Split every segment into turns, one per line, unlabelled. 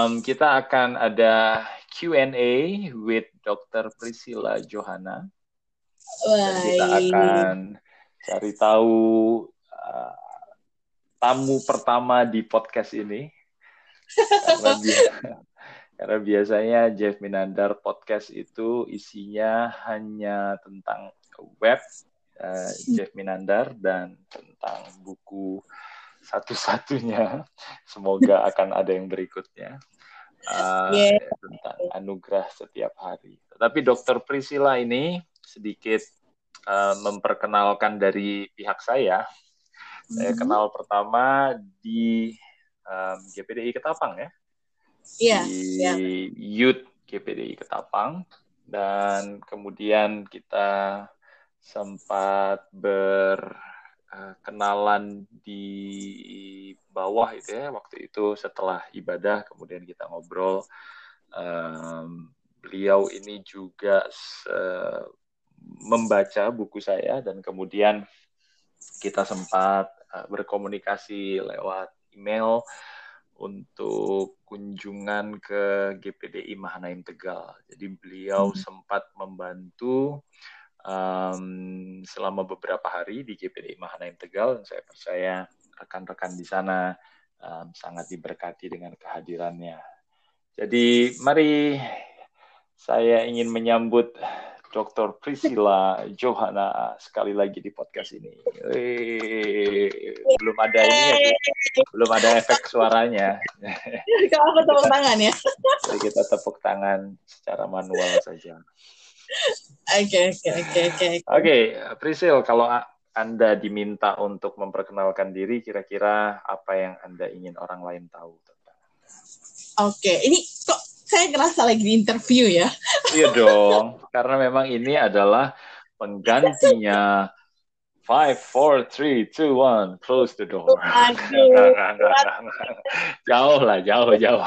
um, kita akan ada Q&A with Dr. Priscilla Johanna. Dan kita akan cari tahu uh, tamu pertama di podcast ini. Karena, bi karena biasanya Jeff Minandar podcast itu isinya hanya tentang web uh, Jeff Minandar dan tentang buku satu-satunya. Semoga akan ada yang berikutnya uh, yeah. tentang anugerah setiap hari. Tapi Dokter Priscilla ini sedikit uh, memperkenalkan dari pihak saya. Mm-hmm. Saya kenal pertama di um, GPDI Ketapang ya.
Yeah,
di yeah. Youth GPDI Ketapang dan kemudian kita sempat ber Eh, kenalan di bawah itu ya waktu itu setelah ibadah kemudian kita ngobrol um, beliau ini juga uh, membaca buku saya dan kemudian kita sempat uh, berkomunikasi lewat email untuk kunjungan ke GPDI Mahanaim Tegal. Jadi beliau hmm. sempat membantu um, selama beberapa hari di GPDI Mahanaim Tegal dan saya percaya rekan-rekan di sana um, sangat diberkati dengan kehadirannya. Jadi mari saya ingin menyambut Dr. Priscilla Johanna sekali lagi di podcast ini. Wee, belum ada ini ya, belum ada efek suaranya.
Kalau aku tepuk tangan ya.
Jadi kita tepuk tangan secara manual saja.
Oke, oke, oke, oke.
Oke, Prisil, kalau Anda diminta untuk memperkenalkan diri, kira-kira apa yang Anda ingin orang lain tahu tentang
Oke, ini kok saya ngerasa lagi di interview ya?
Iya dong, karena memang ini adalah penggantinya Five, four, three, two, one, close the door. jauh lah, jauh, jauh.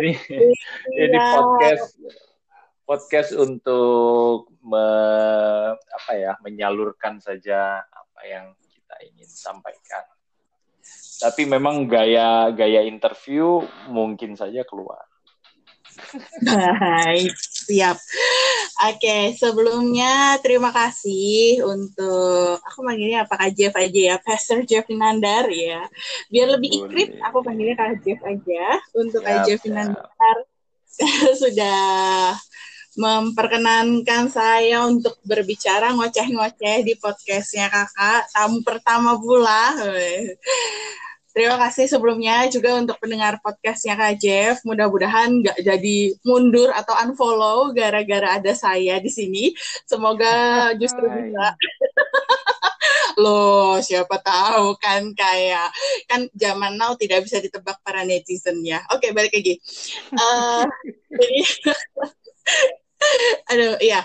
ini ini podcast podcast untuk me, apa ya menyalurkan saja apa yang kita ingin sampaikan. Tapi memang gaya gaya interview mungkin saja keluar.
Baik, siap. Oke, sebelumnya terima kasih untuk aku panggilnya apa Kak Jeff aja ya, Pastor Jeff Nandar ya. Biar lebih ikrip, aku panggilnya Kak Jeff aja. Untuk Kak Jeff Nandar sudah memperkenankan saya untuk berbicara ngoceh-ngoceh di podcastnya kakak tamu pertama pula. Terima kasih sebelumnya juga untuk pendengar podcastnya Kak Jeff. Mudah-mudahan nggak jadi mundur atau unfollow gara-gara ada saya di sini. Semoga justru bisa. Loh, siapa tahu kan kayak kan zaman now tidak bisa ditebak para netizen ya. Oke, balik lagi. Uh, jadi Aduh, iya.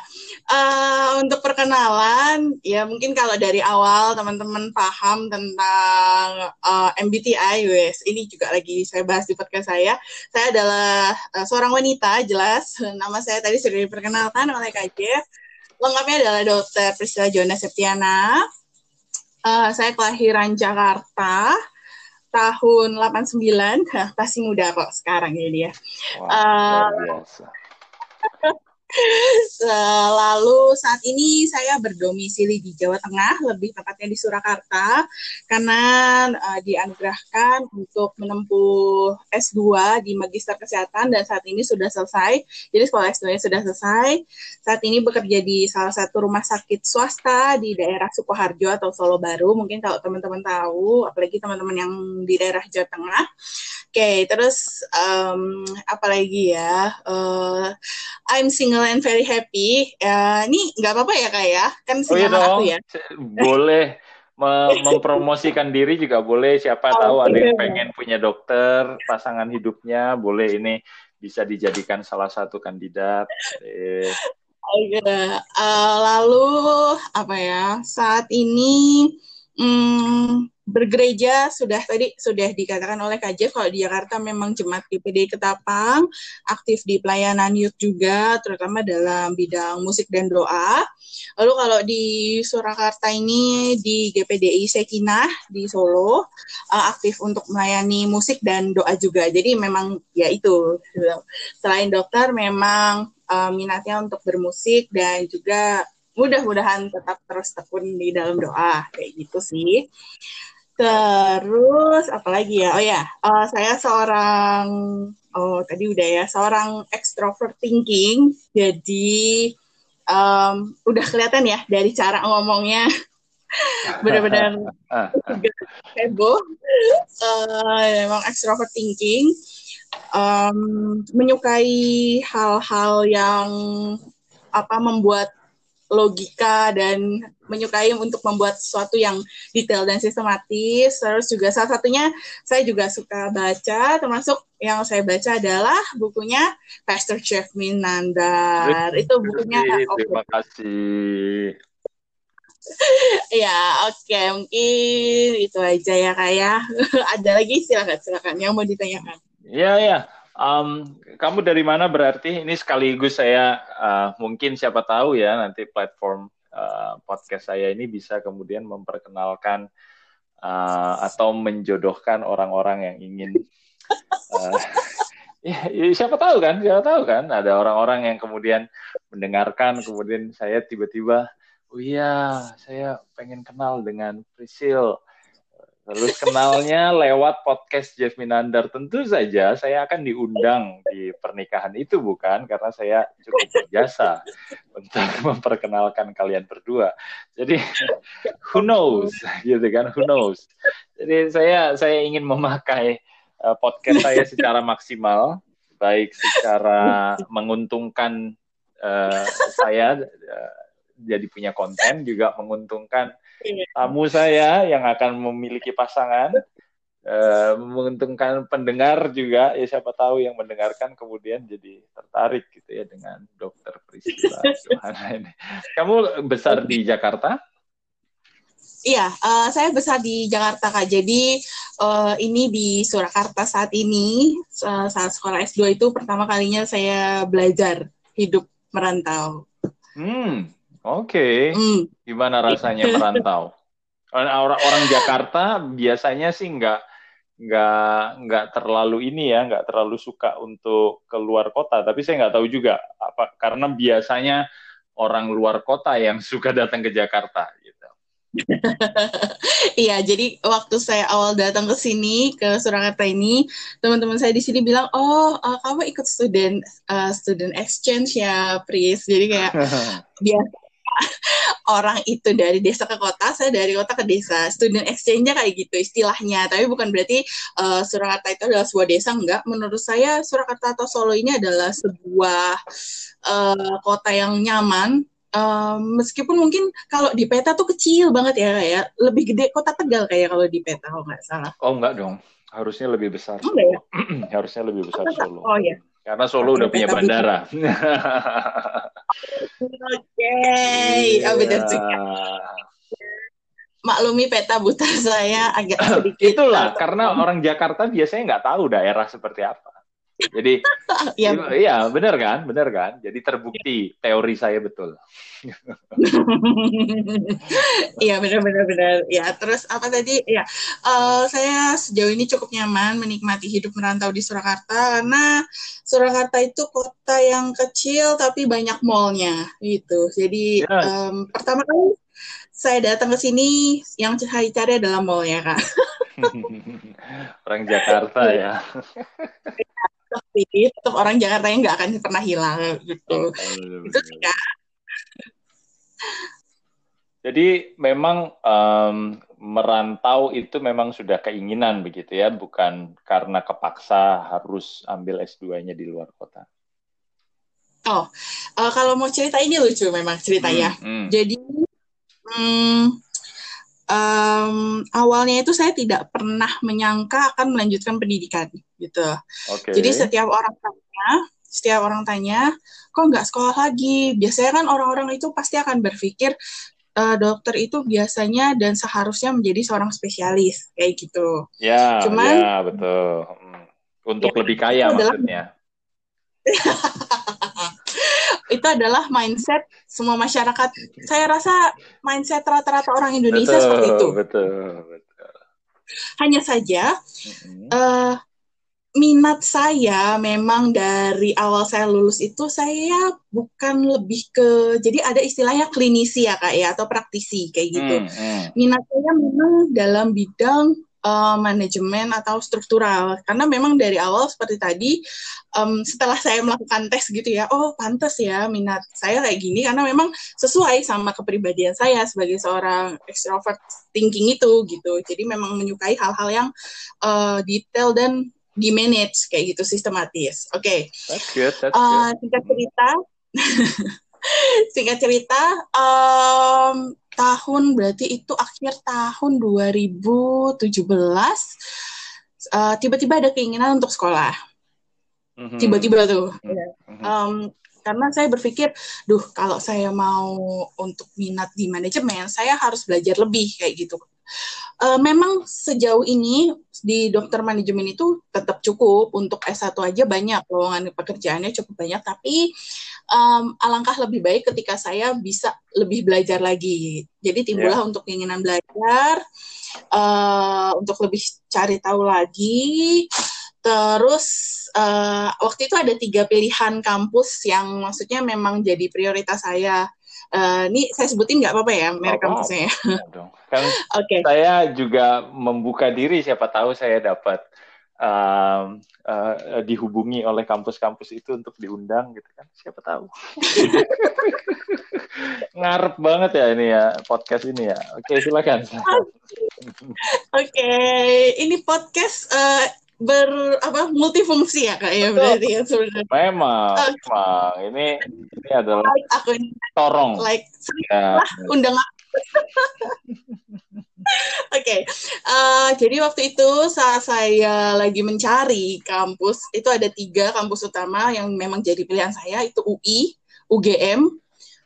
Uh, untuk perkenalan, ya mungkin kalau dari awal teman-teman paham tentang uh, eh, MBTI, wes ini juga lagi saya bahas di podcast saya. Saya adalah uh, seorang wanita, jelas. Nama saya tadi sudah diperkenalkan oleh KJ. Lengkapnya adalah Dr. Priscilla Jona Septiana. Uh, saya kelahiran Jakarta tahun 89, pasti muda kok sekarang ini ya. Wow, uh, biasa. Lalu saat ini saya berdomisili di Jawa Tengah, lebih tepatnya di Surakarta, karena uh, dianugerahkan untuk menempuh S2 di Magister Kesehatan dan saat ini sudah selesai. Jadi sekolah S2-nya sudah selesai. Saat ini bekerja di salah satu rumah sakit swasta di daerah Sukoharjo atau Solo Baru. Mungkin kalau teman-teman tahu, apalagi teman-teman yang di daerah Jawa Tengah. Oke, okay, terus um, apalagi ya? Uh, I'm single and very happy. Ya, ini nggak apa-apa ya kak ya? Kan
oh, iya dong. ya. Boleh mempromosikan diri juga boleh. Siapa oh, tahu ada yang pengen punya dokter, pasangan hidupnya, boleh ini bisa dijadikan salah satu kandidat. Eh.
Uh, lalu apa ya? Saat ini hmm, bergereja sudah tadi sudah dikatakan oleh Kak Jeff kalau di Jakarta memang jemaat GPD Ketapang aktif di pelayanan youth juga terutama dalam bidang musik dan doa. Lalu kalau di Surakarta ini di GPDI Sekinah di Solo uh, aktif untuk melayani musik dan doa juga. Jadi memang ya itu selain dokter memang uh, minatnya untuk bermusik dan juga mudah-mudahan tetap terus tekun di dalam doa kayak gitu sih. Terus apalagi ya? Oh ya, uh, saya seorang oh tadi udah ya, seorang extrovert thinking. Jadi um, udah kelihatan ya dari cara ngomongnya benar-benar heboh. Uh, memang extrovert thinking. Um, menyukai hal-hal yang apa membuat logika dan menyukai untuk membuat sesuatu yang detail dan sistematis. Terus juga salah satunya saya juga suka baca, termasuk yang saya baca adalah bukunya Pastor Jeff Minandar. Itu bukunya.
Terima kasih.
ya oke okay. mungkin itu aja ya kak ya ada lagi silakan silakan yang mau ditanyakan
ya ya Um, kamu dari mana berarti? Ini sekaligus saya uh, mungkin siapa tahu ya nanti platform uh, podcast saya ini bisa kemudian memperkenalkan uh, atau menjodohkan orang-orang yang ingin. Uh, ya, ya, siapa tahu kan? Siapa tahu kan? Ada orang-orang yang kemudian mendengarkan, kemudian saya tiba-tiba, oh iya, saya pengen kenal dengan Priscil Terus kenalnya lewat podcast Jeff Minandar. Tentu saja saya akan diundang di pernikahan itu bukan karena saya cukup berjasa untuk memperkenalkan kalian berdua. Jadi who knows gitu kan who knows. Jadi saya saya ingin memakai uh, podcast saya secara maksimal baik secara menguntungkan uh, saya uh, jadi punya konten juga menguntungkan tamu saya yang akan memiliki pasangan uh, menguntungkan pendengar juga ya siapa tahu yang mendengarkan kemudian jadi tertarik gitu ya dengan dokter Priscila ini. Kamu besar di Jakarta?
Iya, uh, saya besar di Jakarta kak. Jadi uh, ini di Surakarta saat ini uh, saat sekolah S2 itu pertama kalinya saya belajar hidup merantau.
Hmm, Oke. Okay. Mm. Gimana rasanya merantau? Orang orang Jakarta biasanya sih nggak nggak nggak terlalu ini ya, nggak terlalu suka untuk keluar kota. Tapi saya nggak tahu juga apa karena biasanya orang luar kota yang suka datang ke Jakarta gitu.
Iya, jadi waktu saya awal datang ke sini ke Surakarta ini, teman-teman saya di sini bilang, "Oh, uh, kamu ikut student uh, student exchange ya, Pris." Jadi kayak biasa orang itu dari desa ke kota, saya dari kota ke desa. Student exchange-nya kayak gitu istilahnya. Tapi bukan berarti uh, Surakarta itu adalah sebuah desa, enggak. Menurut saya Surakarta atau Solo ini adalah sebuah uh, kota yang nyaman. Uh, meskipun mungkin kalau di peta tuh kecil banget ya kayak lebih gede kota Tegal kayak kalau di peta kalau nggak salah.
Oh enggak dong, harusnya lebih besar. Oh, ya? harusnya lebih besar Solo.
Oh ya.
Karena Solo udah punya bandara.
Oke, okay. oh, beda juga. Maklumi peta buta saya agak sedikit.
Itulah, karena orang Jakarta biasanya nggak tahu daerah seperti apa. Jadi ya, iya benar kan, benar kan. Jadi terbukti teori saya betul.
Iya benar-benar benar. Ya terus apa tadi? Ya uh, saya sejauh ini cukup nyaman menikmati hidup merantau di Surakarta karena Surakarta itu kota yang kecil tapi banyak mallnya gitu. Jadi ya. um, pertama kali saya datang ke sini yang saya cari adalah mallnya kak.
Orang Jakarta ya.
Tapi tetap orang Jakarta yang nggak akan pernah hilang gitu. Oh, itu sih.
Jadi memang um, merantau itu memang sudah keinginan begitu ya, bukan karena kepaksa harus ambil S2-nya di luar kota.
Oh, uh, kalau mau cerita ini lucu memang ceritanya. Hmm, hmm. Jadi hmm, um, awalnya itu saya tidak pernah menyangka akan melanjutkan pendidikan gitu. Okay. Jadi setiap orang tanya, setiap orang tanya, kok nggak sekolah lagi? Biasanya kan orang-orang itu pasti akan berpikir uh, dokter itu biasanya dan seharusnya menjadi seorang spesialis kayak gitu.
Ya, Cuman, ya betul. Hmm. Untuk ya, lebih kaya maksudnya.
itu adalah mindset semua masyarakat. Saya rasa mindset rata-rata orang Indonesia betul, seperti itu.
Betul, betul.
Hanya saja mm-hmm. uh, minat saya memang dari awal saya lulus itu saya bukan lebih ke jadi ada istilahnya klinisi ya kak ya atau praktisi kayak gitu. Mm, hmm. Minat saya memang dalam bidang uh, manajemen atau struktural karena memang dari awal seperti tadi um, setelah saya melakukan tes gitu ya oh pantas ya minat saya kayak gini karena memang sesuai sama kepribadian saya sebagai seorang extrovert thinking itu gitu jadi memang menyukai hal-hal yang uh, detail dan di manage kayak gitu sistematis oke okay.
that's good that's
uh, singkat cerita singkat cerita um, tahun berarti itu akhir tahun 2017 uh, tiba-tiba ada keinginan untuk sekolah mm-hmm. tiba-tiba tuh mm-hmm. um, karena saya berpikir duh kalau saya mau untuk minat di manajemen saya harus belajar lebih kayak gitu uh, memang sejauh ini di dokter manajemen itu tetap cukup. Untuk S1 aja banyak lowongan pekerjaannya cukup banyak. Tapi um, alangkah lebih baik ketika saya bisa lebih belajar lagi. Jadi timbullah yeah. untuk keinginan belajar uh, untuk lebih cari tahu lagi. Terus uh, waktu itu ada tiga pilihan kampus yang maksudnya memang jadi prioritas saya Uh, ini saya sebutin nggak apa-apa ya merek oh, kampusnya.
Ya. Kan okay. saya juga membuka diri siapa tahu saya dapat uh, uh, dihubungi oleh kampus-kampus itu untuk diundang gitu kan. Siapa tahu. Ngarep banget ya ini ya podcast ini ya. Oke, silakan.
Oke, okay. ini podcast uh, ber apa multifungsi ya kak ya berarti ya
sebenarnya. Memang, okay. memang ini ini adalah like aku ini, torong.
Like ya. undang Oke, okay. uh, jadi waktu itu saat saya lagi mencari kampus, itu ada tiga kampus utama yang memang jadi pilihan saya, itu UI, UGM,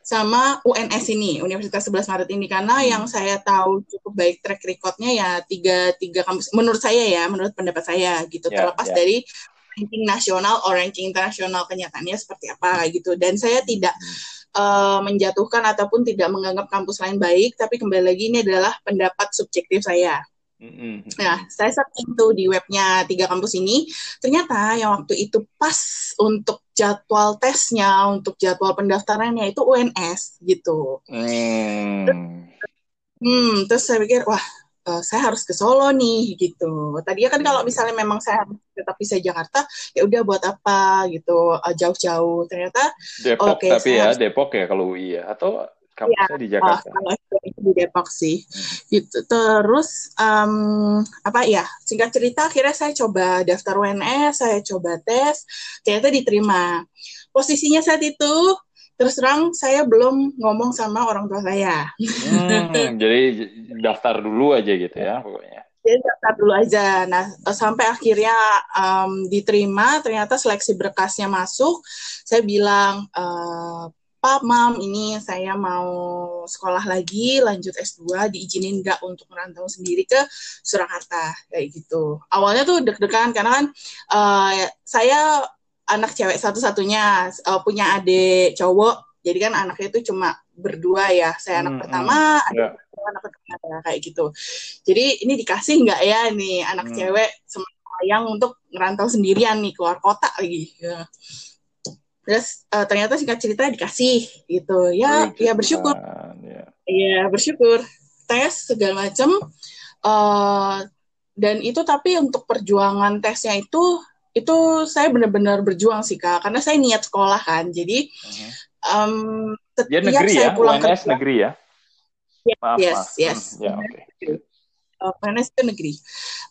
sama UNS ini Universitas 11 Maret ini. Karena hmm. yang saya tahu cukup baik track recordnya ya tiga tiga kampus menurut saya ya menurut pendapat saya gitu. Yeah, terlepas yeah. dari ranking nasional atau ranking internasional kenyataannya seperti apa gitu. Dan saya tidak uh, menjatuhkan ataupun tidak menganggap kampus lain baik tapi kembali lagi ini adalah pendapat subjektif saya Mm-hmm. Nah, saya searching tuh di webnya tiga kampus ini, ternyata yang waktu itu pas untuk jadwal tesnya, untuk jadwal pendaftarannya itu UNS gitu. Mm. Hmm, terus saya pikir, wah, uh, saya harus ke Solo nih gitu. Tadinya kan kalau misalnya memang saya tetap bisa Jakarta, ya udah buat apa gitu, uh, jauh-jauh. Ternyata,
Depok okay, tapi ya harus... Depok ya kalau UI ya, atau kampusnya ya, di Jakarta.
Oh, di Depok sih. Hmm. Gitu. Terus um, apa ya? Singkat cerita akhirnya saya coba daftar UNS, saya coba tes, ternyata diterima. Posisinya saat itu terus terang saya belum ngomong sama orang tua saya.
Hmm, jadi daftar dulu aja gitu ya pokoknya.
Jadi daftar dulu aja. Nah sampai akhirnya um, diterima, ternyata seleksi berkasnya masuk. Saya bilang uh, Pak, Mam, ini saya mau sekolah lagi, lanjut S2, diizinin nggak untuk merantau sendiri ke Surakarta, kayak gitu. Awalnya tuh deg-degan, karena kan uh, saya anak cewek satu-satunya, uh, punya adik cowok, jadi kan anaknya itu cuma berdua ya, saya anak hmm, pertama, hmm, adik yeah. anak pertama, kayak gitu. Jadi ini dikasih nggak ya nih anak hmm. cewek yang untuk ngerantau sendirian nih, keluar kota lagi. Ya terus uh, ternyata singkat cerita dikasih gitu ya oh, ya bersyukur ya. ya bersyukur tes segala macam uh, dan itu tapi untuk perjuangan tesnya itu itu saya benar-benar berjuang sih kak karena saya niat sekolah kan jadi um,
setiap ya, negeri saya ya? pulang UNS kerja, negeri ya
yes maaf, yes, maaf. yes. Hmm, ya, okay. Uh, PNS itu negeri.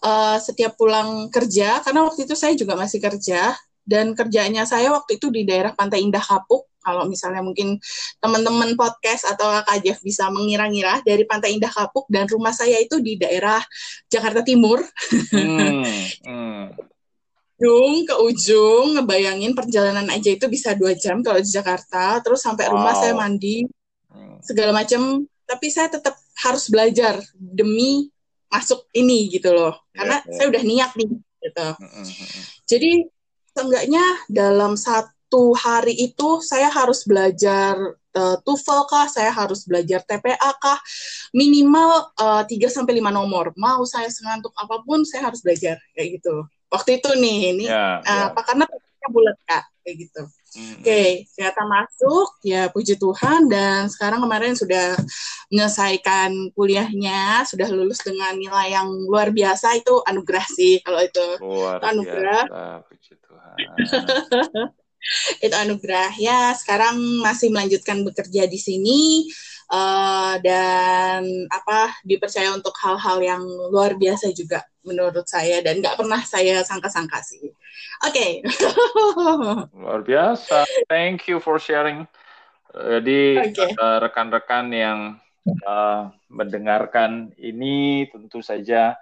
Uh, setiap pulang kerja, karena waktu itu saya juga masih kerja, dan kerjanya saya waktu itu di daerah Pantai Indah Kapuk kalau misalnya mungkin teman-teman podcast atau Kak Jeff bisa mengira-ngira dari Pantai Indah Kapuk dan rumah saya itu di daerah Jakarta Timur. Hmm, hmm. Ujung ke ujung, ngebayangin perjalanan aja itu bisa dua jam kalau di Jakarta. Terus sampai wow. rumah saya mandi, hmm. segala macam tapi saya tetap harus belajar demi masuk ini gitu loh karena yeah, yeah. saya udah niat nih gitu jadi seenggaknya dalam satu hari itu saya harus belajar uh, TOEFL kah, saya harus belajar TPA kah, minimal uh, eh, 3 sampai lima nomor. Mau saya sengantuk apa pun saya harus belajar kayak gitu. Waktu itu nih ini yeah, uh, yeah. apa karena bulat Kak kayak gitu. Mm-hmm. Oke, okay, ternyata masuk ya puji Tuhan dan sekarang kemarin sudah menyelesaikan kuliahnya, sudah lulus dengan nilai yang luar biasa itu anugerah sih kalau itu.
Luar anugerah. Biasa.
itu anugerah ya sekarang masih melanjutkan bekerja di sini uh, dan apa dipercaya untuk hal-hal yang luar biasa juga menurut saya dan nggak pernah saya sangka-sangka sih. Oke. Okay.
luar biasa. Thank you for sharing. Jadi okay. uh, rekan-rekan yang uh, mendengarkan ini tentu saja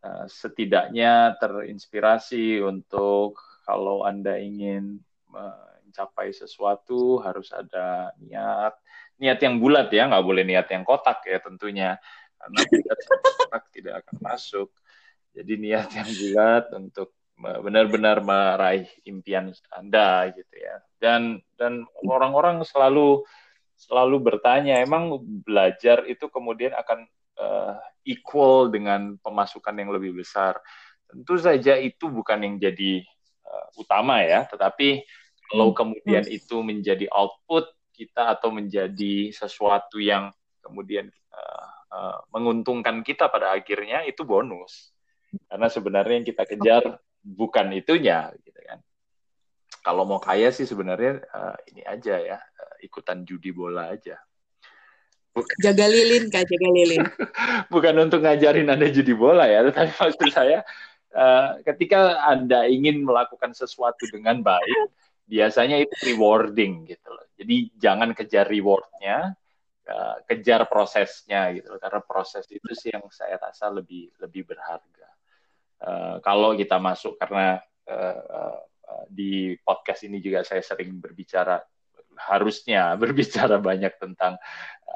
uh, setidaknya terinspirasi untuk kalau anda ingin mencapai sesuatu harus ada niat. Niat yang bulat ya nggak boleh niat yang kotak ya tentunya. Karena niat kotak tidak akan masuk. Jadi niat yang bulat untuk benar-benar meraih impian anda gitu ya. Dan dan orang-orang selalu selalu bertanya emang belajar itu kemudian akan uh, equal dengan pemasukan yang lebih besar? Tentu saja itu bukan yang jadi uh, utama ya tetapi kalau hmm. kemudian hmm. itu menjadi output kita atau menjadi sesuatu yang kemudian uh, uh, menguntungkan kita pada akhirnya itu bonus karena sebenarnya yang kita kejar bukan itunya gitu kan kalau mau kaya sih sebenarnya uh, ini aja ya uh, ikutan judi bola aja
bukan. jaga lilin kak jaga lilin
bukan untuk ngajarin anda judi bola ya tetapi maksud saya uh, ketika anda ingin melakukan sesuatu dengan baik biasanya itu rewarding gitu loh. Jadi jangan kejar rewardnya, uh, kejar prosesnya gitu loh. Karena proses itu sih yang saya rasa lebih lebih berharga. Uh, kalau kita masuk karena uh, uh, di podcast ini juga saya sering berbicara harusnya berbicara banyak tentang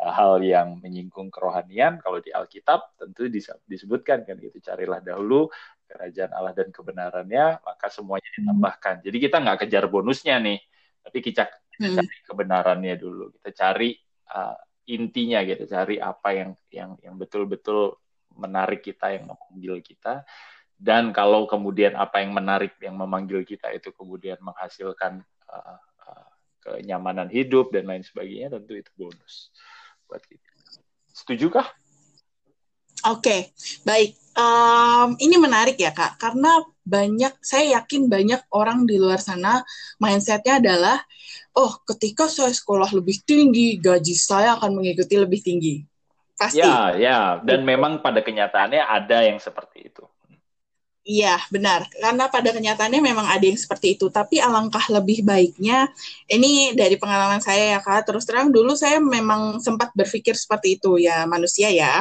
hal yang menyinggung kerohanian. Kalau di Alkitab tentu disebutkan kan gitu, carilah dahulu kerajaan Allah dan kebenarannya, maka semuanya hmm. ditambahkan. Jadi kita nggak kejar bonusnya nih, tapi kita, kita hmm. cari kebenarannya dulu. Kita cari uh, intinya gitu, cari apa yang yang yang betul-betul menarik kita, yang memanggil kita. Dan kalau kemudian apa yang menarik, yang memanggil kita itu kemudian menghasilkan uh, uh, kenyamanan hidup dan lain sebagainya, tentu itu bonus buat kita. Setujukah?
Oke, okay, baik. Um, ini menarik ya kak, karena banyak, saya yakin banyak orang di luar sana mindsetnya adalah, oh ketika saya sekolah lebih tinggi, gaji saya akan mengikuti lebih tinggi.
Pasti. Ya, ya. Dan memang pada kenyataannya ada yang seperti itu.
Iya, benar. Karena pada kenyataannya memang ada yang seperti itu. Tapi alangkah lebih baiknya, ini dari pengalaman saya ya Kak, terus terang dulu saya memang sempat berpikir seperti itu ya manusia ya.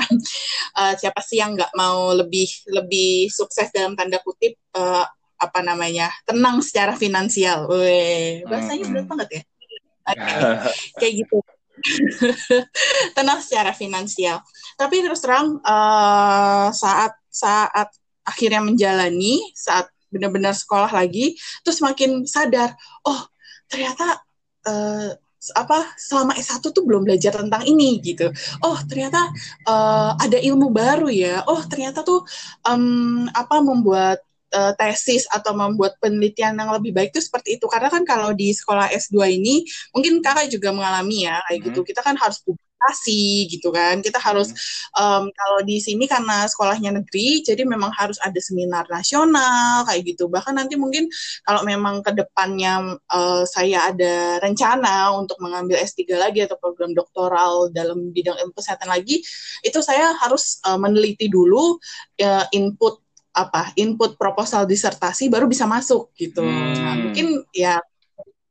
Uh, siapa sih yang nggak mau lebih lebih sukses dalam tanda kutip uh, apa namanya tenang secara finansial. Weh, bahasanya berat banget ya. Okay. Kayak gitu. tenang secara finansial. Tapi terus terang uh, saat saat akhirnya menjalani saat benar-benar sekolah lagi terus makin sadar oh ternyata uh, apa selama S1 tuh belum belajar tentang ini gitu. Oh, ternyata uh, ada ilmu baru ya. Oh, ternyata tuh um, apa membuat uh, tesis atau membuat penelitian yang lebih baik itu seperti itu. Karena kan kalau di sekolah S2 ini mungkin Kakak juga mengalami ya kayak gitu. hmm. gitu. Kita kan harus presentasi gitu kan. Kita harus um, kalau di sini karena sekolahnya negeri, jadi memang harus ada seminar nasional kayak gitu. Bahkan nanti mungkin kalau memang ke depannya uh, saya ada rencana untuk mengambil S3 lagi atau program doktoral dalam bidang ilmu kesehatan lagi, itu saya harus uh, meneliti dulu uh, input apa input proposal disertasi baru bisa masuk gitu. Hmm. Nah, mungkin ya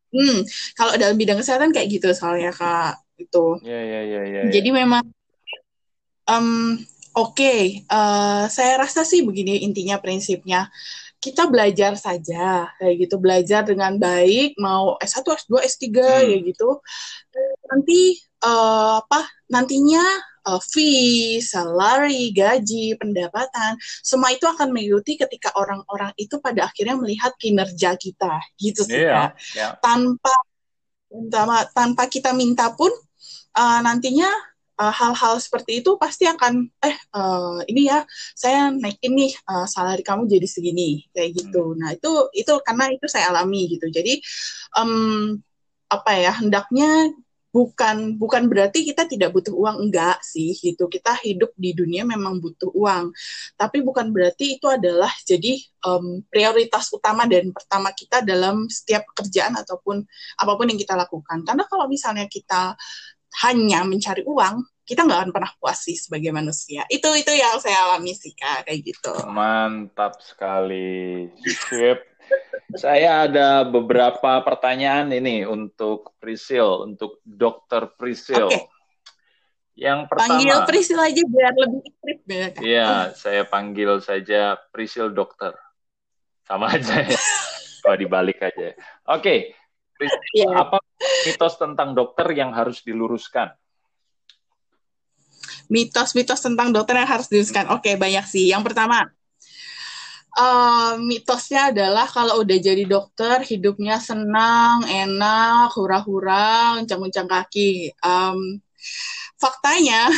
hmm kalau dalam bidang kesehatan kayak gitu soalnya Kak gitu.
Iya iya iya. Ya,
Jadi memang um, oke, okay. uh, eh, saya rasa sih begini intinya prinsipnya kita belajar saja kayak gitu belajar dengan baik mau S1 S2 S3 hmm. ya gitu nanti uh, apa nantinya uh, fee, salary, gaji, pendapatan, semua itu akan mengikuti ketika orang-orang itu pada akhirnya melihat kinerja kita, gitu sih yeah, ya. Yeah. Tanpa tanpa kita minta pun uh, nantinya uh, hal-hal seperti itu pasti akan eh uh, ini ya saya naik ini uh, salary kamu jadi segini kayak gitu. Hmm. Nah itu itu karena itu saya alami gitu. Jadi um, apa ya hendaknya bukan bukan berarti kita tidak butuh uang enggak sih gitu kita hidup di dunia memang butuh uang tapi bukan berarti itu adalah jadi um, prioritas utama dan pertama kita dalam setiap pekerjaan ataupun apa pun yang kita lakukan karena kalau misalnya kita hanya mencari uang, kita nggak akan pernah puas sih sebagai manusia. Itu itu yang saya alami sih kak, kayak gitu.
Mantap sekali, Sip. saya ada beberapa pertanyaan ini untuk Prisil, untuk Dokter Prisil. Okay. Yang pertama.
Panggil Prisil aja biar lebih
ikrip ya. Iya, saya panggil saja Prisil Dokter. Sama aja ya. Kalau dibalik aja. Oke, okay. Yeah. Apa mitos tentang dokter yang harus diluruskan?
Mitos-mitos tentang dokter yang harus diluruskan. Oke, okay, banyak sih. Yang pertama, uh, mitosnya adalah kalau udah jadi dokter hidupnya senang, enak, hura-hura, uncang-uncang kaki. Um, faktanya,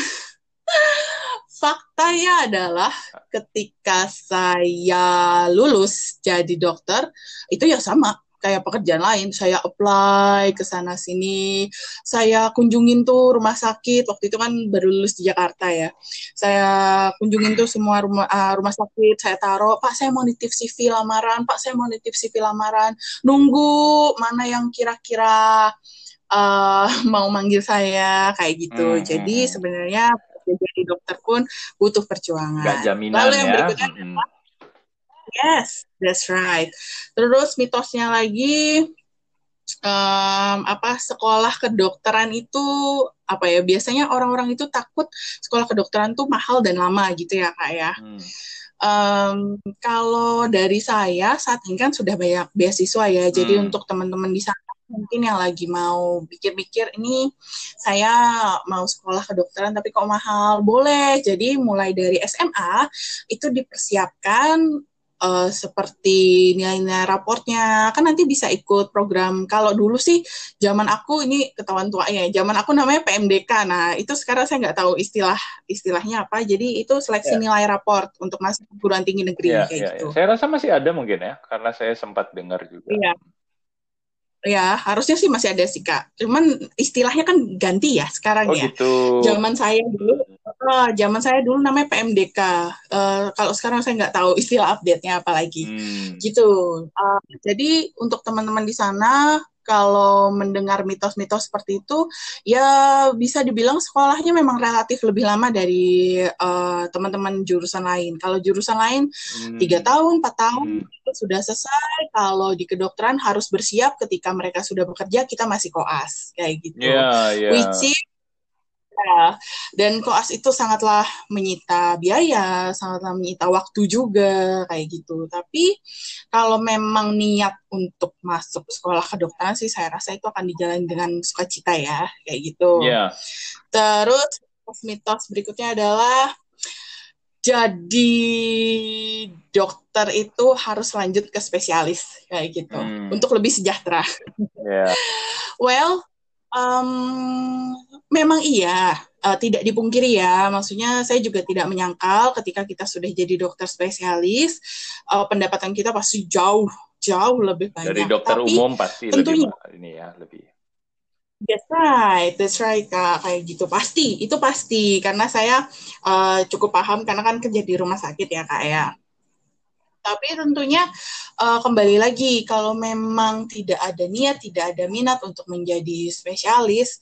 faktanya adalah ketika saya lulus jadi dokter itu ya sama kayak pekerjaan lain saya apply ke sana sini saya kunjungin tuh rumah sakit waktu itu kan baru lulus di Jakarta ya saya kunjungin tuh semua rumah uh, rumah sakit saya taruh pak saya mau nitip CV lamaran pak saya mau nitip CV lamaran nunggu mana yang kira-kira uh, mau manggil saya kayak gitu hmm. jadi hmm, hmm. sebenarnya jadi dokter pun butuh perjuangan
Gak jaminan lalu yang ya. berikutnya
hmm. Yes, that's right. Terus mitosnya lagi um, apa sekolah kedokteran itu apa ya biasanya orang-orang itu takut sekolah kedokteran tuh mahal dan lama gitu ya kak ya. Hmm. Um, kalau dari saya saat ini kan sudah banyak beasiswa ya, hmm. jadi untuk teman-teman di sana mungkin yang lagi mau pikir-pikir ini saya mau sekolah kedokteran tapi kok mahal boleh jadi mulai dari SMA itu dipersiapkan uh, seperti nilai-nilai raportnya kan nanti bisa ikut program kalau dulu sih zaman aku ini ketahuan tua ya zaman aku namanya PMDK nah itu sekarang saya nggak tahu istilah istilahnya apa jadi itu seleksi yeah. nilai raport untuk masuk perguruan tinggi negeri yeah, kayak yeah, gitu
yeah. saya rasa masih ada mungkin ya karena saya sempat dengar juga
yeah. Ya, harusnya sih masih ada sih, Kak. Cuman istilahnya kan ganti ya sekarang oh, ya. Gitu. Zaman saya dulu, uh, zaman saya dulu namanya PMDK. Uh, eh, kalau sekarang saya nggak tahu istilah update-nya apa lagi. Hmm. Gitu. Uh, jadi untuk teman-teman di sana kalau mendengar mitos-mitos seperti itu, ya bisa dibilang sekolahnya memang relatif lebih lama dari uh, teman-teman jurusan lain. Kalau jurusan lain hmm. tiga hmm. tahun, empat tahun hmm. itu sudah selesai. Kalau di kedokteran harus bersiap ketika mereka sudah bekerja, kita masih koas kayak gitu.
Yeah, yeah.
Which is Ya, dan koas itu sangatlah menyita biaya, sangatlah menyita waktu juga kayak gitu. Tapi kalau memang niat untuk masuk sekolah kedokteran sih saya rasa itu akan dijalani dengan sukacita ya, kayak gitu.
Yeah.
Terus mitos berikutnya adalah jadi dokter itu harus lanjut ke spesialis kayak gitu hmm. untuk lebih sejahtera.
Yeah.
well, Um, memang iya, uh, tidak dipungkiri ya. Maksudnya saya juga tidak menyangkal ketika kita sudah jadi dokter spesialis, uh, pendapatan kita pasti jauh jauh lebih banyak.
Dari dokter Tapi, umum pasti tentunya, lebih ini ya lebih.
That's right, that's right kak kayak gitu pasti itu pasti karena saya uh, cukup paham karena kan kerja di rumah sakit ya kak ya. Tapi tentunya uh, kembali lagi kalau memang tidak ada niat, tidak ada minat untuk menjadi spesialis,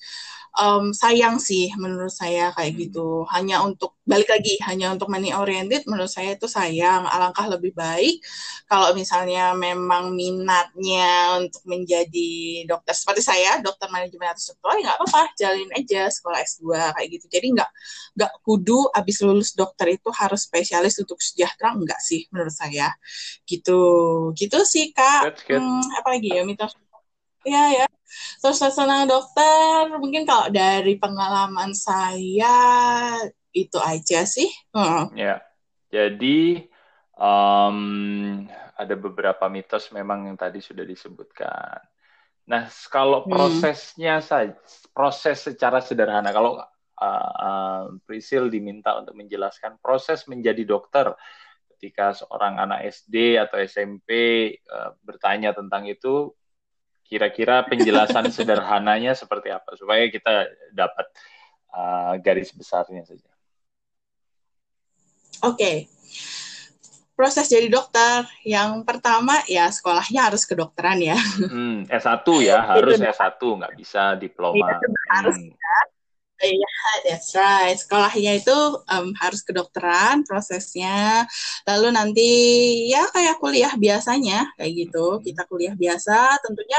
um, sayang sih menurut saya kayak hmm. gitu. Hanya untuk balik lagi hanya untuk money oriented menurut saya itu sayang. Alangkah lebih baik kalau misalnya memang minatnya untuk menjadi dokter seperti saya, dokter manajemen atau struktural ya nggak apa-apa, jalin aja sekolah S2 kayak gitu. Jadi nggak nggak kudu abis lulus dokter itu harus spesialis untuk sejahtera enggak sih menurut saya. Gitu. Gitu sih Kak. Hmm, apa lagi ya mitos? Ya ya Terus senang dokter, mungkin kalau dari pengalaman saya itu aja sih.
Hmm. Ya, jadi um, ada beberapa mitos memang yang tadi sudah disebutkan. Nah, kalau hmm. prosesnya hmm. saja, proses secara sederhana, kalau uh, uh, Prisil diminta untuk menjelaskan proses menjadi dokter ketika seorang anak SD atau SMP uh, bertanya tentang itu, Kira-kira penjelasan sederhananya seperti apa supaya kita dapat uh, garis besarnya saja.
Oke. Okay. Proses jadi dokter yang pertama ya sekolahnya harus kedokteran ya.
Hmm, S1 ya, harus S1, nggak bisa diploma. Ya, harus hmm. ya
Iya, yeah, that's right. Sekolahnya itu um, harus kedokteran prosesnya. Lalu nanti ya kayak kuliah biasanya kayak gitu. Hmm. Kita kuliah biasa. Tentunya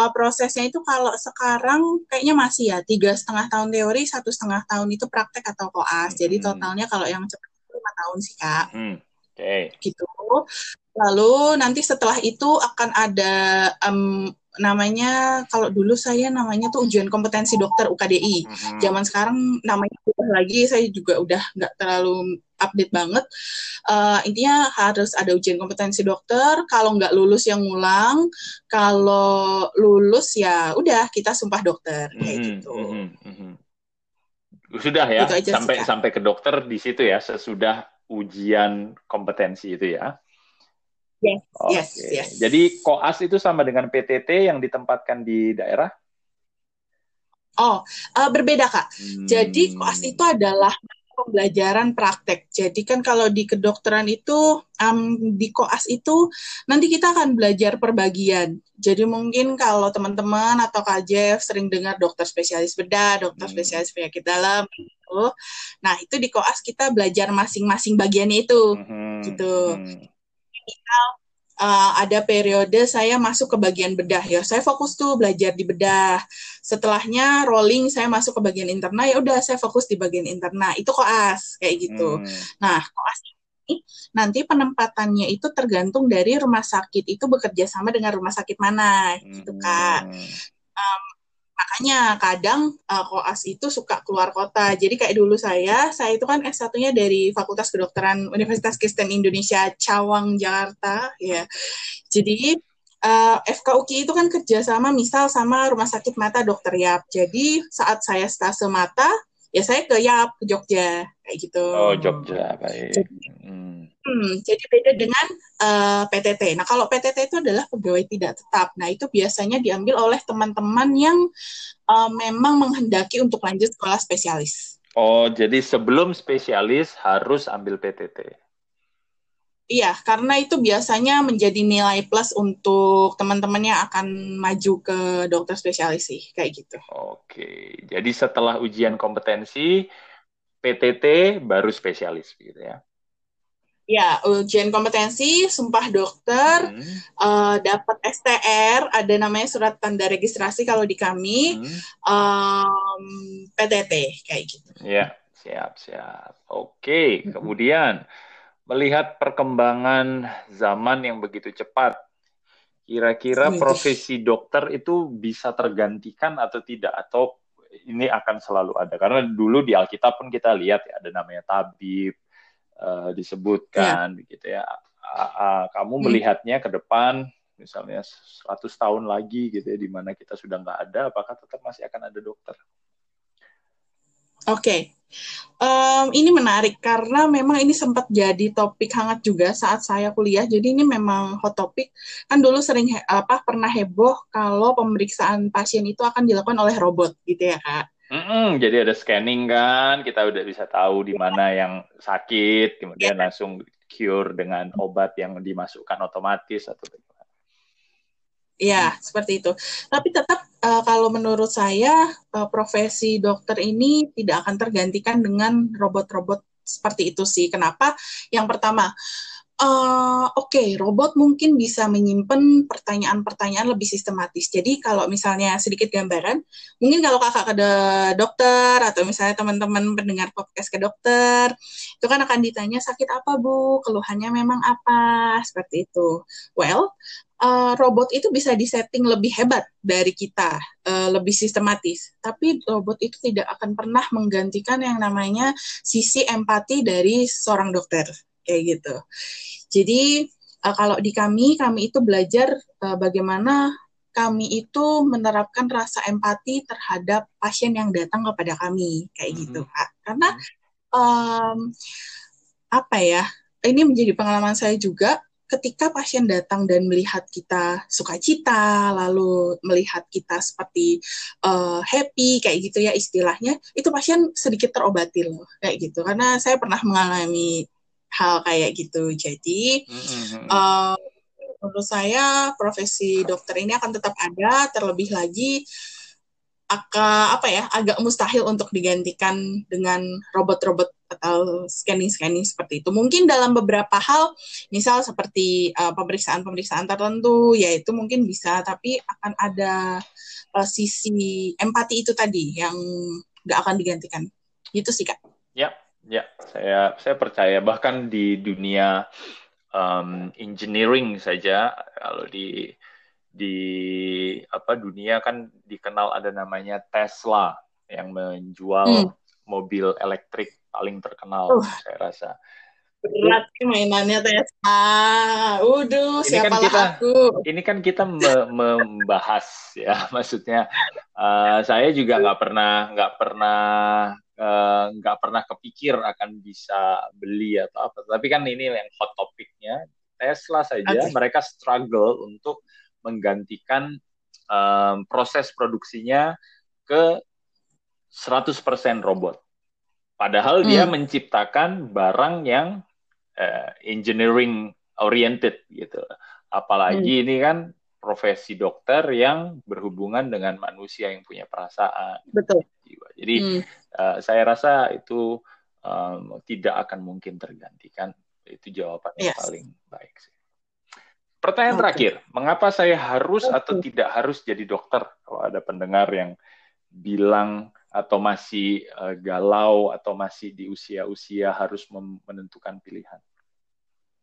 uh, prosesnya itu kalau sekarang kayaknya masih ya tiga setengah tahun teori, satu setengah tahun itu praktek atau koas. Jadi hmm. totalnya kalau yang cepat lima tahun sih kak. Hmm. Oke. Okay. Gitu. Lalu nanti setelah itu akan ada um, namanya kalau dulu saya namanya tuh ujian kompetensi dokter UKDI. Hmm. Zaman sekarang namanya berubah lagi, saya juga udah nggak terlalu update banget. Uh, intinya harus ada ujian kompetensi dokter. Kalau nggak lulus yang ngulang, kalau lulus ya udah kita sumpah dokter kayak hmm. gitu. Hmm. Hmm.
Sudah ya sampai sampai ke dokter di situ ya sesudah ujian kompetensi itu ya.
Yes, okay. yes, yes.
Jadi koas itu sama dengan PTT yang ditempatkan di daerah?
Oh, uh, berbeda kak. Hmm. Jadi koas itu adalah pembelajaran praktek. Jadi kan kalau di kedokteran itu um, di koas itu nanti kita akan belajar perbagian. Jadi mungkin kalau teman-teman atau KJ sering dengar dokter spesialis bedah, dokter hmm. spesialis penyakit dalam gitu. Nah, itu di koas kita belajar masing-masing bagiannya itu hmm. gitu. Hmm misal uh, ada periode saya masuk ke bagian bedah ya. Saya fokus tuh belajar di bedah. Setelahnya rolling saya masuk ke bagian interna ya udah saya fokus di bagian interna. Itu koas kayak gitu. Hmm. nah koas ini nanti penempatannya itu tergantung dari rumah sakit. Itu bekerja sama dengan rumah sakit mana gitu kak. Um, makanya kadang uh, koas itu suka keluar kota. Jadi kayak dulu saya, saya itu kan S1-nya dari Fakultas Kedokteran Universitas Kristen Indonesia Cawang Jakarta ya. Jadi uh, eh, FKUKI itu kan kerjasama misal sama Rumah Sakit Mata Dokter Yap. Jadi saat saya stase mata, ya saya ke Yap ke Jogja kayak gitu.
Oh Jogja baik. hmm.
Hmm, jadi beda dengan uh, eh, PTT. Nah, kalau PTT itu adalah pegawai tidak tetap. Nah, itu biasanya diambil oleh teman-teman yang uh, memang menghendaki untuk lanjut sekolah spesialis.
Oh, jadi sebelum spesialis harus ambil PTT.
Iya, karena itu biasanya menjadi nilai plus untuk teman-teman yang akan maju ke dokter spesialis sih, kayak gitu.
Oke, jadi setelah ujian kompetensi, PTT baru spesialis gitu ya?
Ya, ujian kompetensi, sumpah dokter, hmm. uh, dapat STR, ada namanya surat tanda registrasi kalau di kami, hmm. um, PTT kayak gitu.
Ya, siap, siap. Oke, hmm. kemudian melihat perkembangan zaman yang begitu cepat, kira-kira profesi dokter itu bisa tergantikan atau tidak atau ini akan selalu ada? Karena dulu di Alkitab pun kita lihat ya ada namanya tabib uh, disebutkan yeah. begitu ya. Uh, uh, kamu hmm. melihatnya ke depan misalnya 100 tahun lagi gitu ya di mana kita sudah nggak ada apakah tetap masih akan ada dokter?
Oke. Okay. Um, ini menarik karena memang ini sempat jadi topik hangat juga saat saya kuliah. Jadi ini memang hot topic. Kan dulu sering apa pernah heboh kalau pemeriksaan pasien itu akan dilakukan oleh robot gitu ya, Kak.
Mm-mm, jadi ada scanning kan, kita udah bisa tahu di mana yang sakit, kemudian yeah. langsung cure dengan obat yang dimasukkan otomatis atau bagaimana?
Ya, hmm. seperti itu. Tapi tetap uh, kalau menurut saya uh, profesi dokter ini tidak akan tergantikan dengan robot-robot seperti itu sih. Kenapa? Yang pertama, Uh, Oke, okay, robot mungkin bisa menyimpan pertanyaan-pertanyaan lebih sistematis. Jadi kalau misalnya sedikit gambaran, mungkin kalau kakak ke dokter atau misalnya teman-teman pendengar podcast ke dokter, itu kan akan ditanya sakit apa bu, keluhannya memang apa, seperti itu. Well, uh, robot itu bisa disetting lebih hebat dari kita, uh, lebih sistematis. Tapi robot itu tidak akan pernah menggantikan yang namanya sisi empati dari seorang dokter, kayak gitu. Jadi uh, kalau di kami, kami itu belajar uh, bagaimana kami itu menerapkan rasa empati terhadap pasien yang datang kepada kami, kayak mm -hmm. gitu, Kak. Karena um, apa ya? Ini menjadi pengalaman saya juga ketika pasien datang dan melihat kita sukacita, lalu melihat kita seperti uh, happy kayak gitu ya istilahnya, itu pasien sedikit terobati loh kayak gitu. Karena saya pernah mengalami hal kayak gitu. Jadi uh, menurut saya profesi dokter ini akan tetap ada, terlebih lagi aka, apa ya agak mustahil untuk digantikan dengan robot-robot atau scanning-scanning seperti itu. Mungkin dalam beberapa hal, misal seperti uh, pemeriksaan-pemeriksaan tertentu, yaitu mungkin bisa, tapi akan ada uh, sisi empati itu tadi yang nggak akan digantikan. Gitu sih kak.
Ya, ya, saya saya percaya bahkan di dunia um, engineering saja, kalau di di apa dunia kan dikenal ada namanya Tesla yang menjual hmm. mobil elektrik paling terkenal uh. saya rasa.
Berat sih mainannya Tesla. Udah, siapa kan
kita,
aku.
Ini kan kita me membahas ya, maksudnya uh, saya juga nggak pernah nggak pernah eh, nggak uh, pernah kepikir akan bisa beli atau apa. Tapi kan ini yang hot topiknya Tesla saja okay. mereka struggle untuk menggantikan um, proses produksinya ke 100% robot. Padahal hmm. dia menciptakan barang yang uh, engineering oriented gitu. Apalagi hmm. ini kan profesi dokter yang berhubungan dengan manusia yang punya perasaan.
Betul.
Jadi hmm. uh, saya rasa itu um, tidak akan mungkin tergantikan. Itu jawaban yang yes. paling baik sih. Pertanyaan okay. terakhir, mengapa saya harus okay. atau tidak harus jadi dokter? Kalau ada pendengar yang bilang atau masih uh, galau atau masih di usia-usia harus menentukan pilihan.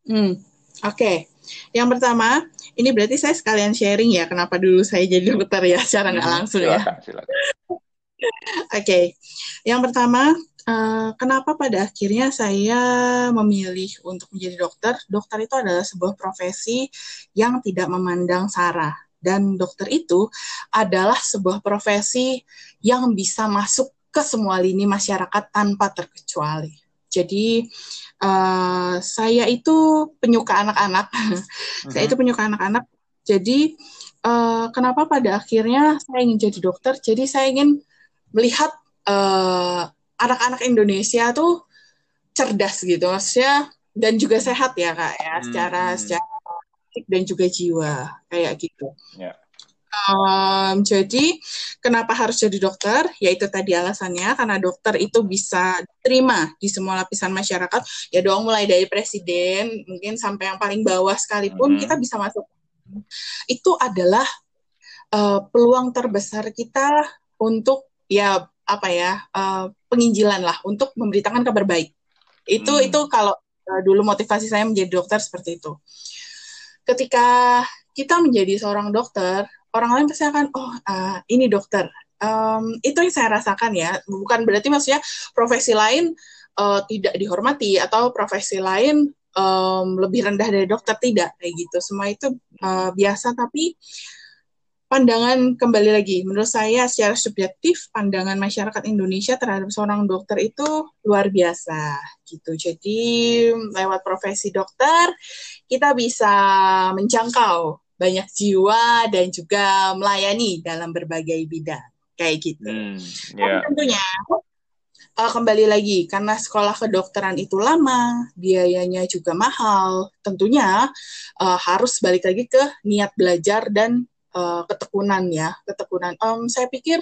Hmm, Oke, okay. yang pertama, ini berarti saya sekalian sharing ya, kenapa dulu saya jadi dokter ya, secara nggak hmm, langsung silakan, ya. Silakan. Oke, okay. yang pertama, Uh, kenapa pada akhirnya saya memilih untuk menjadi dokter? Dokter itu adalah sebuah profesi yang tidak memandang sara dan dokter itu adalah sebuah profesi yang bisa masuk ke semua lini masyarakat tanpa terkecuali. Jadi uh, saya itu penyuka anak-anak, uh-huh. saya itu penyuka anak-anak. Jadi uh, kenapa pada akhirnya saya ingin jadi dokter? Jadi saya ingin melihat uh, anak-anak Indonesia tuh cerdas gitu maksudnya dan juga sehat ya kak ya hmm. secara hmm. secara fisik dan juga jiwa kayak gitu. Yeah. Um, jadi kenapa harus jadi dokter? Yaitu tadi alasannya karena dokter itu bisa terima di semua lapisan masyarakat. Ya dong mulai dari presiden mungkin sampai yang paling bawah sekalipun -hmm. kita bisa masuk. Itu adalah uh, peluang terbesar kita untuk ya apa ya uh, penginjilan lah untuk memberitakan kabar baik. Itu hmm. itu kalau uh, dulu motivasi saya menjadi dokter seperti itu. Ketika kita menjadi seorang dokter, orang lain pasti akan oh uh, ini dokter. Um, itu yang saya rasakan ya. Bukan berarti maksudnya profesi lain uh, tidak dihormati atau profesi lain um, lebih rendah dari dokter tidak kayak gitu. Semua itu uh, biasa tapi pandangan kembali lagi, menurut saya secara subjektif pandangan masyarakat Indonesia terhadap seorang dokter itu luar biasa gitu. Jadi lewat profesi dokter kita bisa menjangkau banyak jiwa dan juga melayani dalam berbagai bidang kayak gitu. Hmm, yeah. tentunya uh, kembali lagi karena sekolah kedokteran itu lama, biayanya juga mahal. Tentunya uh, harus balik lagi ke niat belajar dan uh, ketekunan ya, ketekunan. Um, saya pikir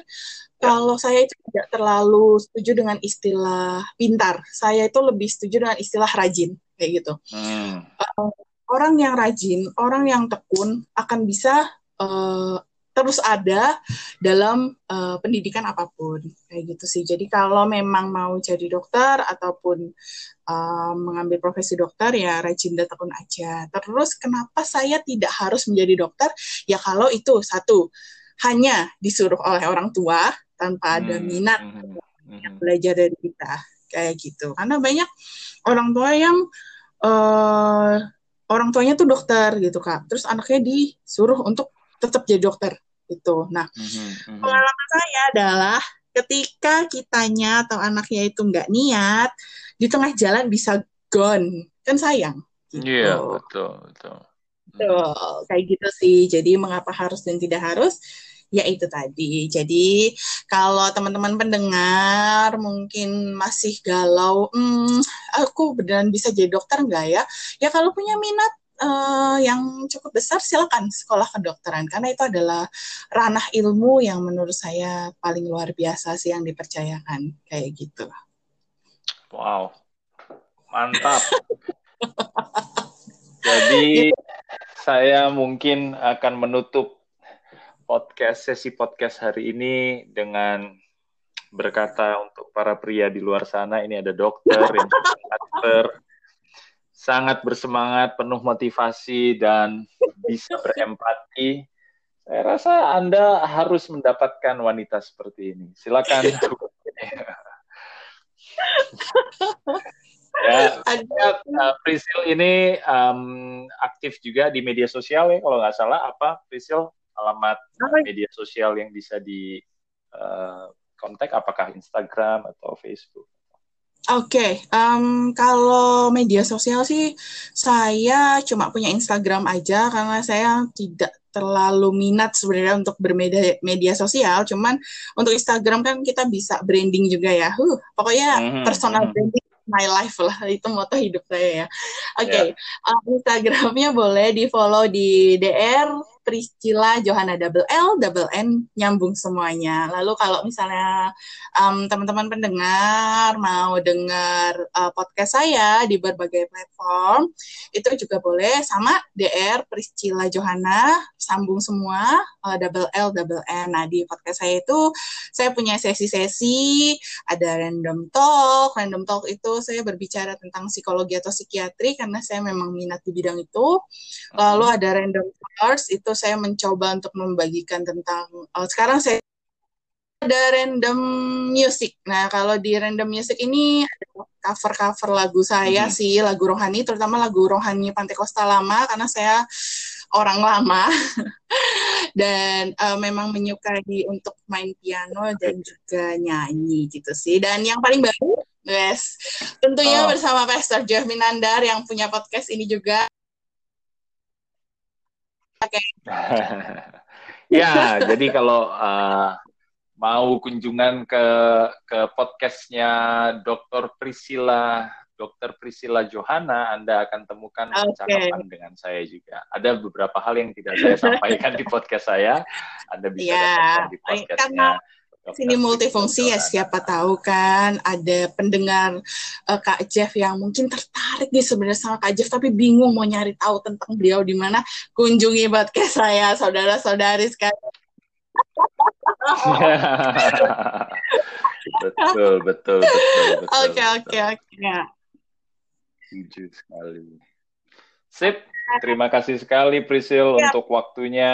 kalau saya itu tidak terlalu setuju dengan istilah pintar, saya itu lebih setuju dengan istilah rajin kayak gitu. Hmm. Uh, orang yang rajin, orang yang tekun akan bisa uh, terus ada dalam uh, pendidikan apa pun kayak gitu sih. Jadi kalau memang mau jadi dokter ataupun uh, mengambil profesi dokter ya rajin tekun aja. Terus kenapa saya tidak harus menjadi dokter? Ya kalau itu satu hanya disuruh oleh orang tua tanpa ada hmm, minat hmm, hmm, hmm. belajar dari kita kayak gitu. Karena banyak orang tua yang uh, orang tuanya tuh dokter gitu kak, terus anaknya disuruh untuk tetap jadi dokter gitu. Nah, mm-hmm. pengalaman saya adalah ketika kitanya atau anaknya itu nggak niat di tengah jalan bisa gone kan sayang.
Gitu. Iya gitu. betul betul.
Betul kayak gitu sih. Jadi mengapa harus dan tidak harus? Ya itu tadi. Jadi kalau teman-teman pendengar mungkin masih galau, hmm, aku beneran bisa jadi dokter nggak ya? Ya kalau punya minat uh, yang cukup besar silakan sekolah kedokteran karena itu adalah ranah ilmu yang menurut saya paling luar biasa sih yang dipercayakan kayak gitu.
Wow, mantap. Jadi saya mungkin akan menutup podcast sesi podcast hari ini dengan berkata untuk para pria di luar sana ini ada dokter yang dokter sangat bersemangat, penuh motivasi dan bisa berempati. Saya rasa Anda harus mendapatkan wanita seperti ini. Silakan. ya, ya uh, Prisil ini um, aktif juga di media sosial ya kalau nggak salah apa Prisil alamat media sosial yang bisa di uh, kontak apakah Instagram atau Facebook?
Oke, okay, um, kalau media sosial sih saya cuma punya Instagram aja karena saya tidak terlalu minat sebenarnya untuk bermedia media sosial. Cuman untuk Instagram kan kita bisa branding juga ya. Huh, pokoknya mm -hmm. personal mhm. branding my life lah itu moto hidup saya ya. Oke, okay. yeah. uh, Instagramnya boleh di follow di dr Priscilla Johanna double L double N nyambung semuanya. Lalu kalau misalnya um, teman-teman pendengar mau dengar uh, podcast saya di berbagai platform, itu juga boleh sama DR Priscilla Johanna sambung semua uh, double L double N. Nah di podcast saya itu saya punya sesi-sesi, ada random talk. Random talk itu saya berbicara tentang psikologi atau psikiatri karena saya memang minat di bidang itu. Lalu ada random talks itu itu saya mencoba untuk membagikan tentang oh, sekarang saya ada random music. Nah, kalau di random music ini ada cover-cover lagu saya hmm. sih, lagu rohani, terutama lagu rohani Pantai Costa Lama karena saya orang lama dan uh, memang menyukai untuk main piano dan juga nyanyi gitu sih. Dan yang paling baru, yes, tentunya oh. bersama Pastor Jeff Minandar yang punya podcast ini juga.
ya, jadi kalau uh, mau kunjungan ke ke podcastnya Dr. Priscilla Dr. Priscilla Johanna, Anda akan temukan okay. dengan saya juga. Ada beberapa hal yang tidak saya sampaikan di podcast saya, Anda bisa yeah. dapatkan di podcastnya.
Sini multifungsi ya siapa tahu kan ada pendengar uh, Kak Jeff yang mungkin tertarik nih sebenarnya sama Kak Jeff tapi bingung mau nyari tahu tentang beliau di mana kunjungi podcast saya saudara-saudari sekalian.
betul, betul, betul,
Oke, oke, oke.
Setuju sekali. Sip, Terima kasih sekali Prisil ya. untuk waktunya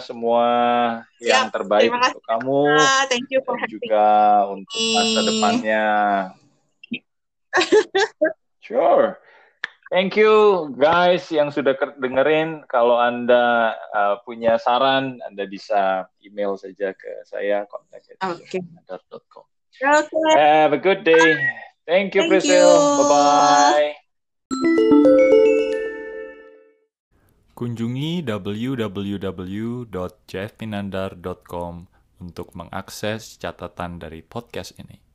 semua ya, yang terbaik untuk kamu
Thank you for
dan juga untuk masa depannya. sure. Thank you guys yang sudah dengerin. Kalau Anda uh, punya saran, Anda bisa email saja ke saya kontak@com. Okay. Have a good day. Thank you, Thank Priscil. Bye bye. Kunjungi www.jfpinandar.com untuk mengakses catatan dari podcast ini.